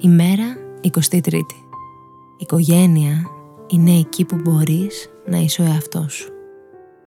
Ημέρα 23η. Οικογένεια είναι εκεί που μπορείς να είσαι ο εαυτός σου.